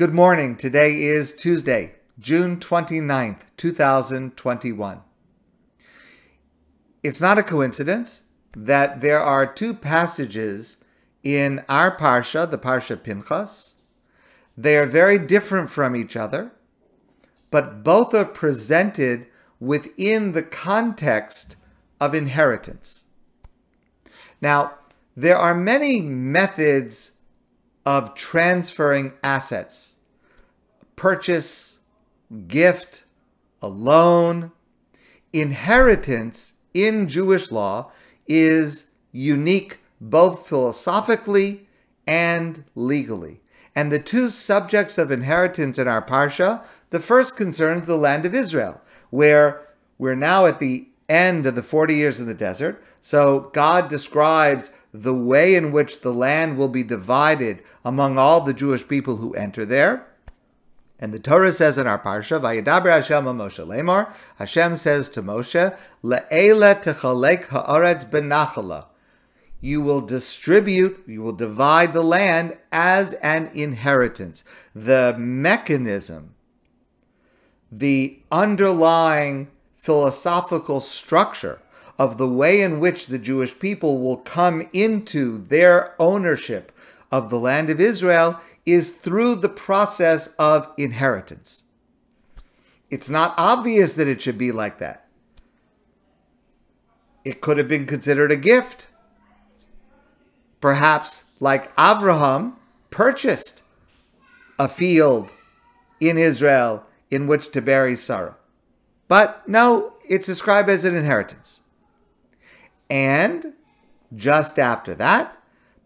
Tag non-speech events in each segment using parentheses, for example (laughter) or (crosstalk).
Good morning. Today is Tuesday, June 29th, 2021. It's not a coincidence that there are two passages in our Parsha, the Parsha Pinchas. They are very different from each other, but both are presented within the context of inheritance. Now, there are many methods of transferring assets purchase, gift, a loan. Inheritance in Jewish law is unique both philosophically and legally. And the two subjects of inheritance in our Parsha, the first concerns the land of Israel, where we're now at the end of the 40 years in the desert. So God describes the way in which the land will be divided among all the Jewish people who enter there. And the Torah says in our parsha, "Vayidaber Hashem Moshe Lemar." Hashem says to Moshe, "Le'ele techalek haaretz benachala." You will distribute, you will divide the land as an inheritance. The mechanism, the underlying philosophical structure of the way in which the Jewish people will come into their ownership of the land of Israel is through the process of inheritance. It's not obvious that it should be like that. It could have been considered a gift. Perhaps, like Abraham purchased a field in Israel in which to bury Sarah. But no, it's described as an inheritance. And just after that,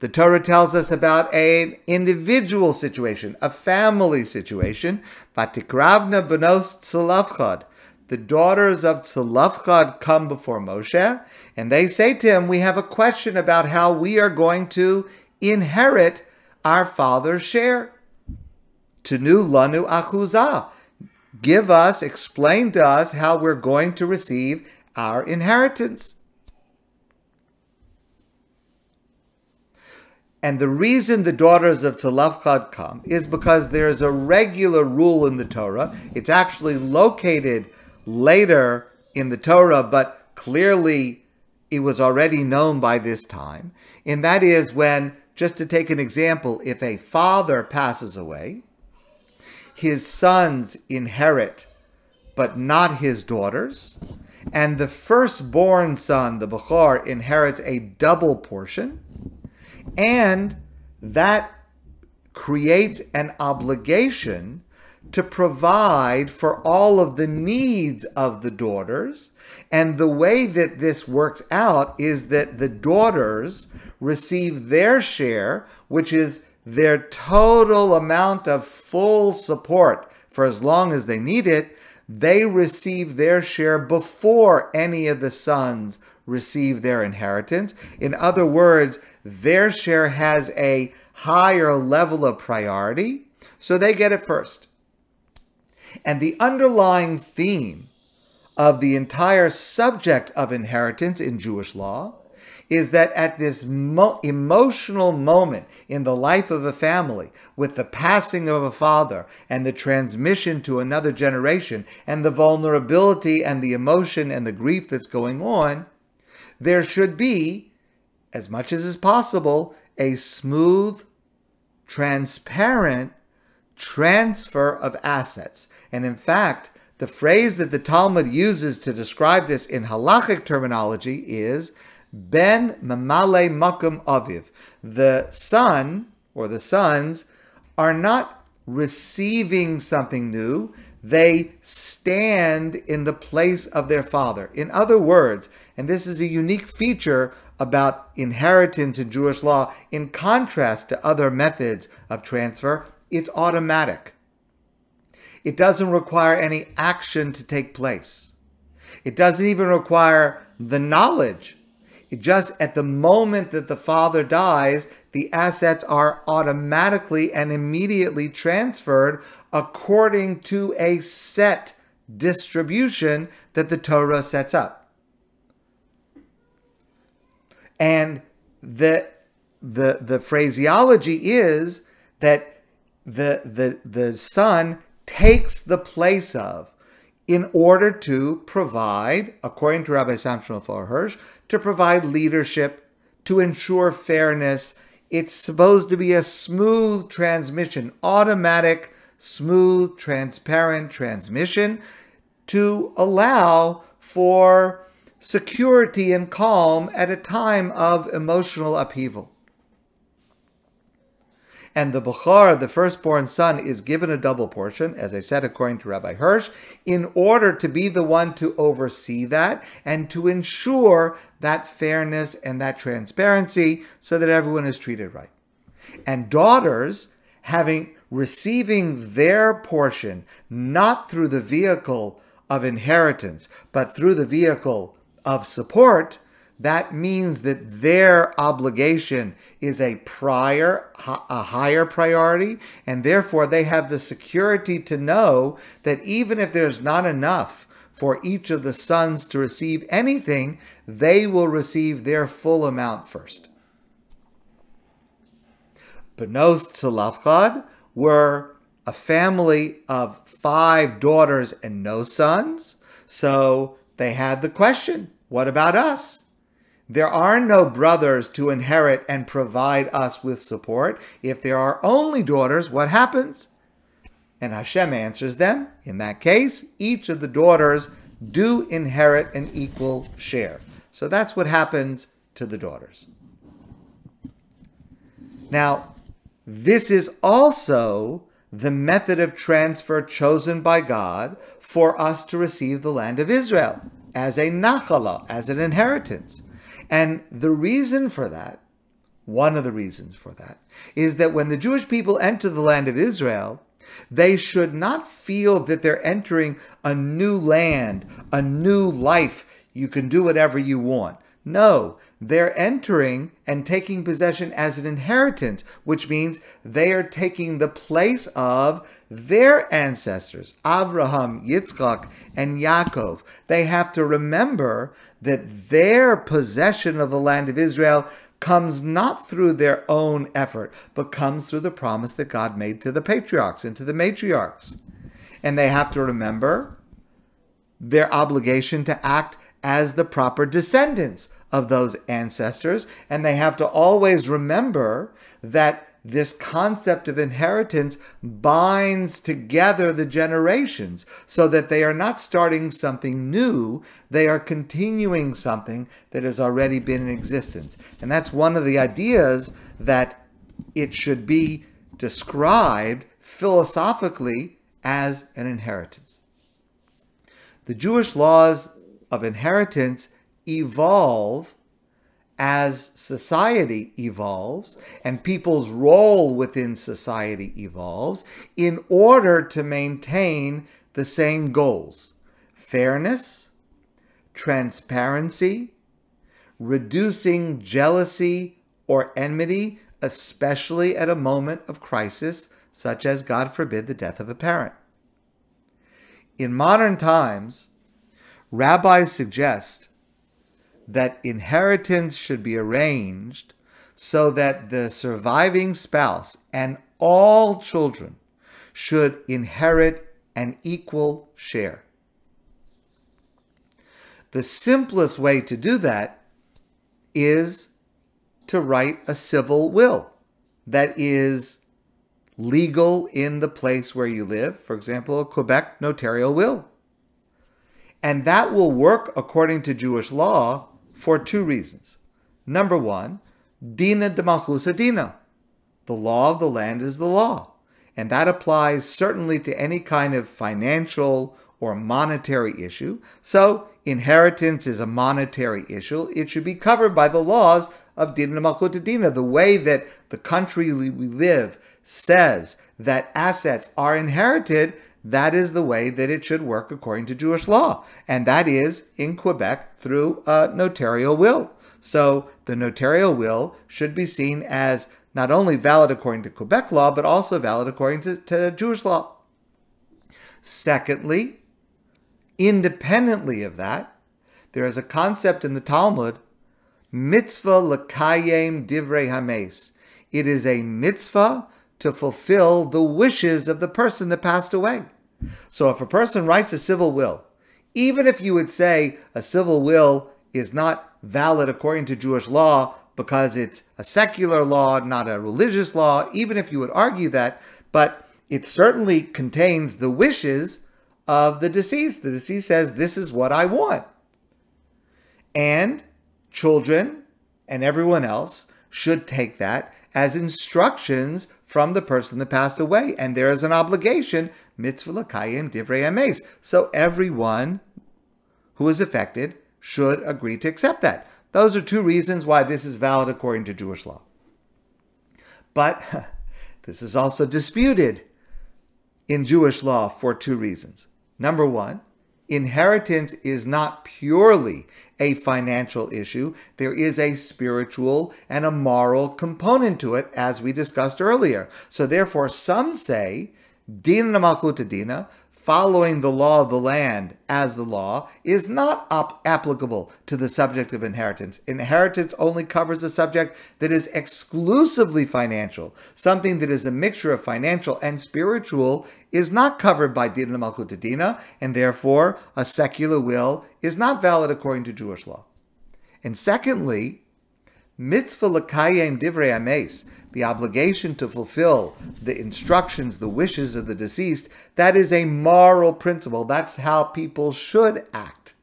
the Torah tells us about an individual situation, a family situation. Vatikravna benos Tzalafchad. The daughters of Tzalafchad come before Moshe, and they say to him, We have a question about how we are going to inherit our father's share. Tenu lanu achuzah. Give us, explain to us how we're going to receive our inheritance. And the reason the daughters of Tzalafchad come is because there's a regular rule in the Torah. It's actually located later in the Torah, but clearly it was already known by this time. And that is when, just to take an example, if a father passes away, his sons inherit, but not his daughters. And the firstborn son, the Bechor, inherits a double portion and that creates an obligation to provide for all of the needs of the daughters. And the way that this works out is that the daughters receive their share, which is their total amount of full support for as long as they need it. They receive their share before any of the sons receive their inheritance. In other words, their share has a higher level of priority, so they get it first. And the underlying theme of the entire subject of inheritance in Jewish law is that at this mo- emotional moment in the life of a family, with the passing of a father and the transmission to another generation, and the vulnerability and the emotion and the grief that's going on, there should be, as much as is possible, a smooth, transparent transfer of assets. And in fact, the phrase that the Talmud uses to describe this in halachic terminology is Ben Mamale Makum Aviv. The son or the sons are not receiving something new, they stand in the place of their father. In other words, and this is a unique feature about inheritance in Jewish law, in contrast to other methods of transfer, it's automatic. It doesn't require any action to take place. It doesn't even require the knowledge. Just at the moment that the father dies, the assets are automatically and immediately transferred according to a set distribution that the Torah sets up. And the, the, the phraseology is that the, the, the son takes the place of in order to provide, according to Rabbi Samson Hirsch, to provide leadership, to ensure fairness. It's supposed to be a smooth transmission, automatic, smooth, transparent transmission to allow for security and calm at a time of emotional upheaval and the Bechor, the firstborn son, is given a double portion, as I said, according to Rabbi Hirsch, in order to be the one to oversee that and to ensure that fairness and that transparency so that everyone is treated right. And daughters, having receiving their portion not through the vehicle of inheritance, but through the vehicle of support, that means that their obligation is a prior, a higher priority, and therefore they have the security to know that even if there's not enough for each of the sons to receive anything, they will receive their full amount first. Benos Tzalafchad were a family of five daughters and no sons, so they had the question what about us? There are no brothers to inherit and provide us with support. If there are only daughters, what happens? And Hashem answers them. In that case, each of the daughters do inherit an equal share. So that's what happens to the daughters. Now, this is also the method of transfer chosen by God for us to receive the land of Israel as a nachala, as an inheritance. And the reason for that, one of the reasons for that, is that when the Jewish people enter the land of Israel, they should not feel that they're entering a new land, a new life. You can do whatever you want. No, they're entering and taking possession as an inheritance, which means they are taking the place of their ancestors, Abraham, Yitzchak, and Yaakov. They have to remember that their possession of the land of Israel comes not through their own effort, but comes through the promise that God made to the patriarchs and to the matriarchs. And they have to remember their obligation to act as the proper descendants of those ancestors. And they have to always remember that this concept of inheritance binds together the generations so that they are not starting something new, they are continuing something that has already been in existence. And that's one of the ideas that it should be described philosophically as an inheritance. The Jewish laws of inheritance evolve as society evolves and people's role within society evolves in order to maintain the same goals fairness, transparency, reducing jealousy or enmity, especially at a moment of crisis, such as, God forbid, the death of a parent. In modern times, Rabbis suggest that inheritance should be arranged so that the surviving spouse and all children should inherit an equal share. The simplest way to do that is to write a civil will that is legal in the place where you live, for example, a Quebec notarial will. And that will work according to Jewish law for two reasons. Number one, Dina de Malchusa Dina. The law of the land is the law. And that applies certainly to any kind of financial or monetary issue. So, inheritance is a monetary issue. It should be covered by the laws of Dina Malchuta Dina. The way that the country we live says that assets are inherited, that is the way that it should work according to Jewish law. And that is in Quebec through a notarial will. So the notarial will should be seen as not only valid according to Quebec law, but also valid according to, to Jewish law. Secondly, independently of that, there is a concept in the Talmud, mitzvah lekayem divrei hames. It is a mitzvah to fulfill the wishes of the person that passed away. So if a person writes a civil will, even if you would say a civil will is not valid according to Jewish law because it's a secular law, not a religious law, even if you would argue that, but it certainly contains the wishes of the deceased. The deceased says, This is what I want. And children and everyone else should take that as instructions from the person that passed away. And there is an obligation, mitzvah l'kayim divrei emes. So everyone who is affected should agree to accept that. Those are two reasons why this is valid according to Jewish law. But (laughs) this is also disputed in Jewish law for two reasons. Number one, inheritance is not purely a financial issue. There is a spiritual and a moral component to it, as we discussed earlier. So therefore, some say, din malchut dina, following the law of the land as the law is not op- applicable to the subject of inheritance. Inheritance only covers a subject that is exclusively financial. Something that is a mixture of financial and spiritual is not covered by Dina Malchut Dina, and therefore a secular will is not valid according to Jewish law. And secondly, mitzvah l'kayem divrei ames, the obligation to fulfill the instructions, the wishes of the deceased, that is a moral principle. That's how people should act.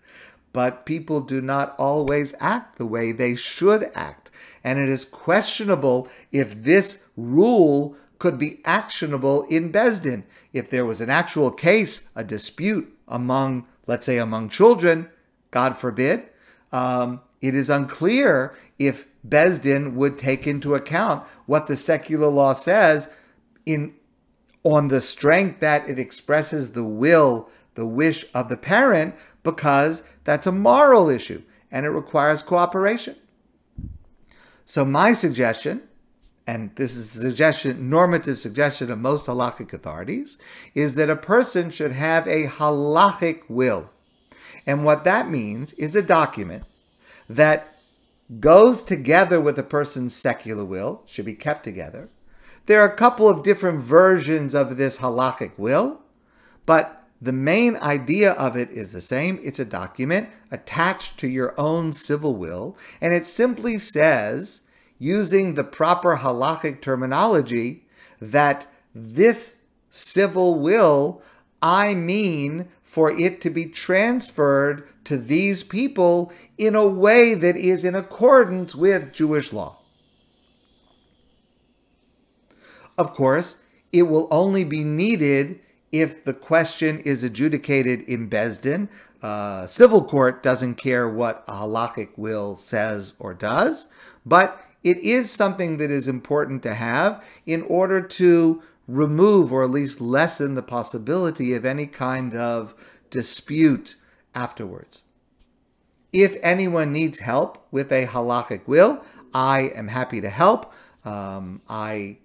But people do not always act the way they should act. And it is questionable if this rule could be actionable in Besdin. If there was an actual case, a dispute among, let's say, among children, God forbid, um, it is unclear if Besdin would take into account what the secular law says in on the strength that it expresses the will, the wish of the parent, because that's a moral issue and it requires cooperation. So my suggestion, and this is a suggestion, normative suggestion of most halachic authorities, is that a person should have a halachic will. And what that means is a document that goes together with a person's secular will, should be kept together. There are a couple of different versions of this halachic will, but the main idea of it is the same. It's a document attached to your own civil will, and it simply says, using the proper halachic terminology, that this civil will, I mean for it to be transferred to these people in a way that is in accordance with Jewish law. Of course, it will only be needed if the question is adjudicated in Besdin. Uh, civil court doesn't care what a halachic will says or does, but it is something that is important to have in order to remove or at least lessen the possibility of any kind of dispute afterwards. If anyone needs help with a halachic will, I am happy to help. Um, I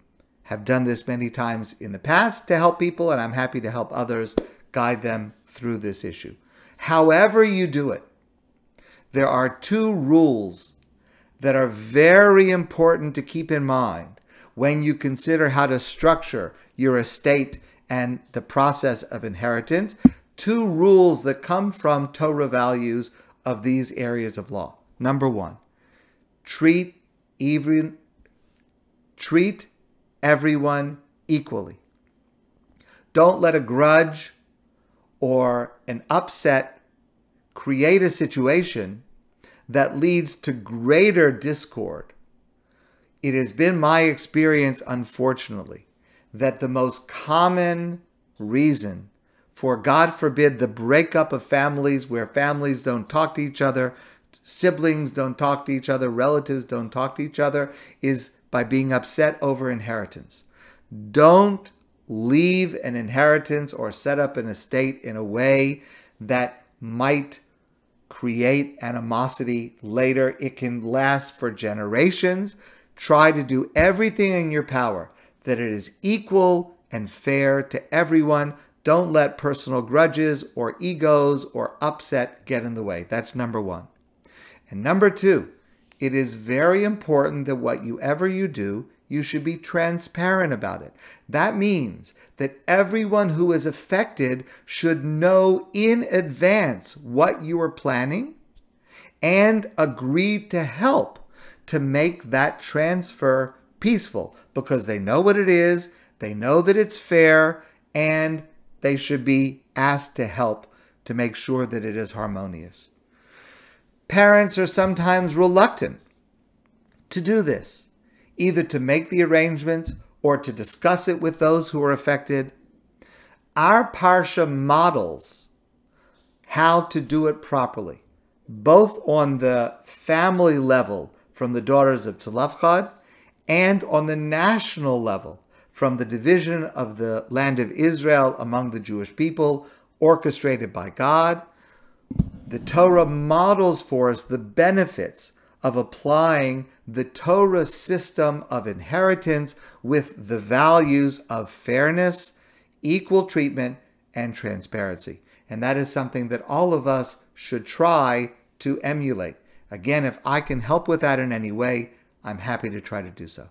have done this many times in the past to help people, and I'm happy to help others guide them through this issue. However, you do it, there are two rules that are very important to keep in mind when you consider how to structure your estate and the process of inheritance. Two rules that come from Torah values of these areas of law. Number one, treat even treat everyone equally. Don't let a grudge or an upset create a situation that leads to greater discord. It has been my experience, unfortunately, that the most common reason for God forbid the breakup of families where families don't talk to each other, siblings don't talk to each other, relatives don't talk to each other, is by being upset over inheritance. Don't leave an inheritance or set up an estate in a way that might create animosity later. It can last for generations. Try to do everything in your power that it is equal and fair to everyone. Don't let personal grudges or egos or upset get in the way. That's number one. And number two, it is very important that what you ever you do you should be transparent about it. That means that everyone who is affected should know in advance what you are planning and agree to help to make that transfer peaceful because they know what it is, they know that it's fair, and they should be asked to help to make sure that it is harmonious. Parents are sometimes reluctant to do this, either to make the arrangements or to discuss it with those who are affected. Our Parsha models how to do it properly, both on the family level from the daughters of Tzlafchad and on the national level from the division of the land of Israel among the Jewish people, orchestrated by God. The Torah models for us the benefits of applying the Torah system of inheritance with the values of fairness, equal treatment, and transparency. And that is something that all of us should try to emulate. Again, if I can help with that in any way, I'm happy to try to do so.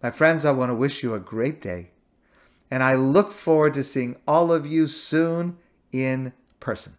My friends, I want to wish you a great day, and I look forward to seeing all of you soon in person.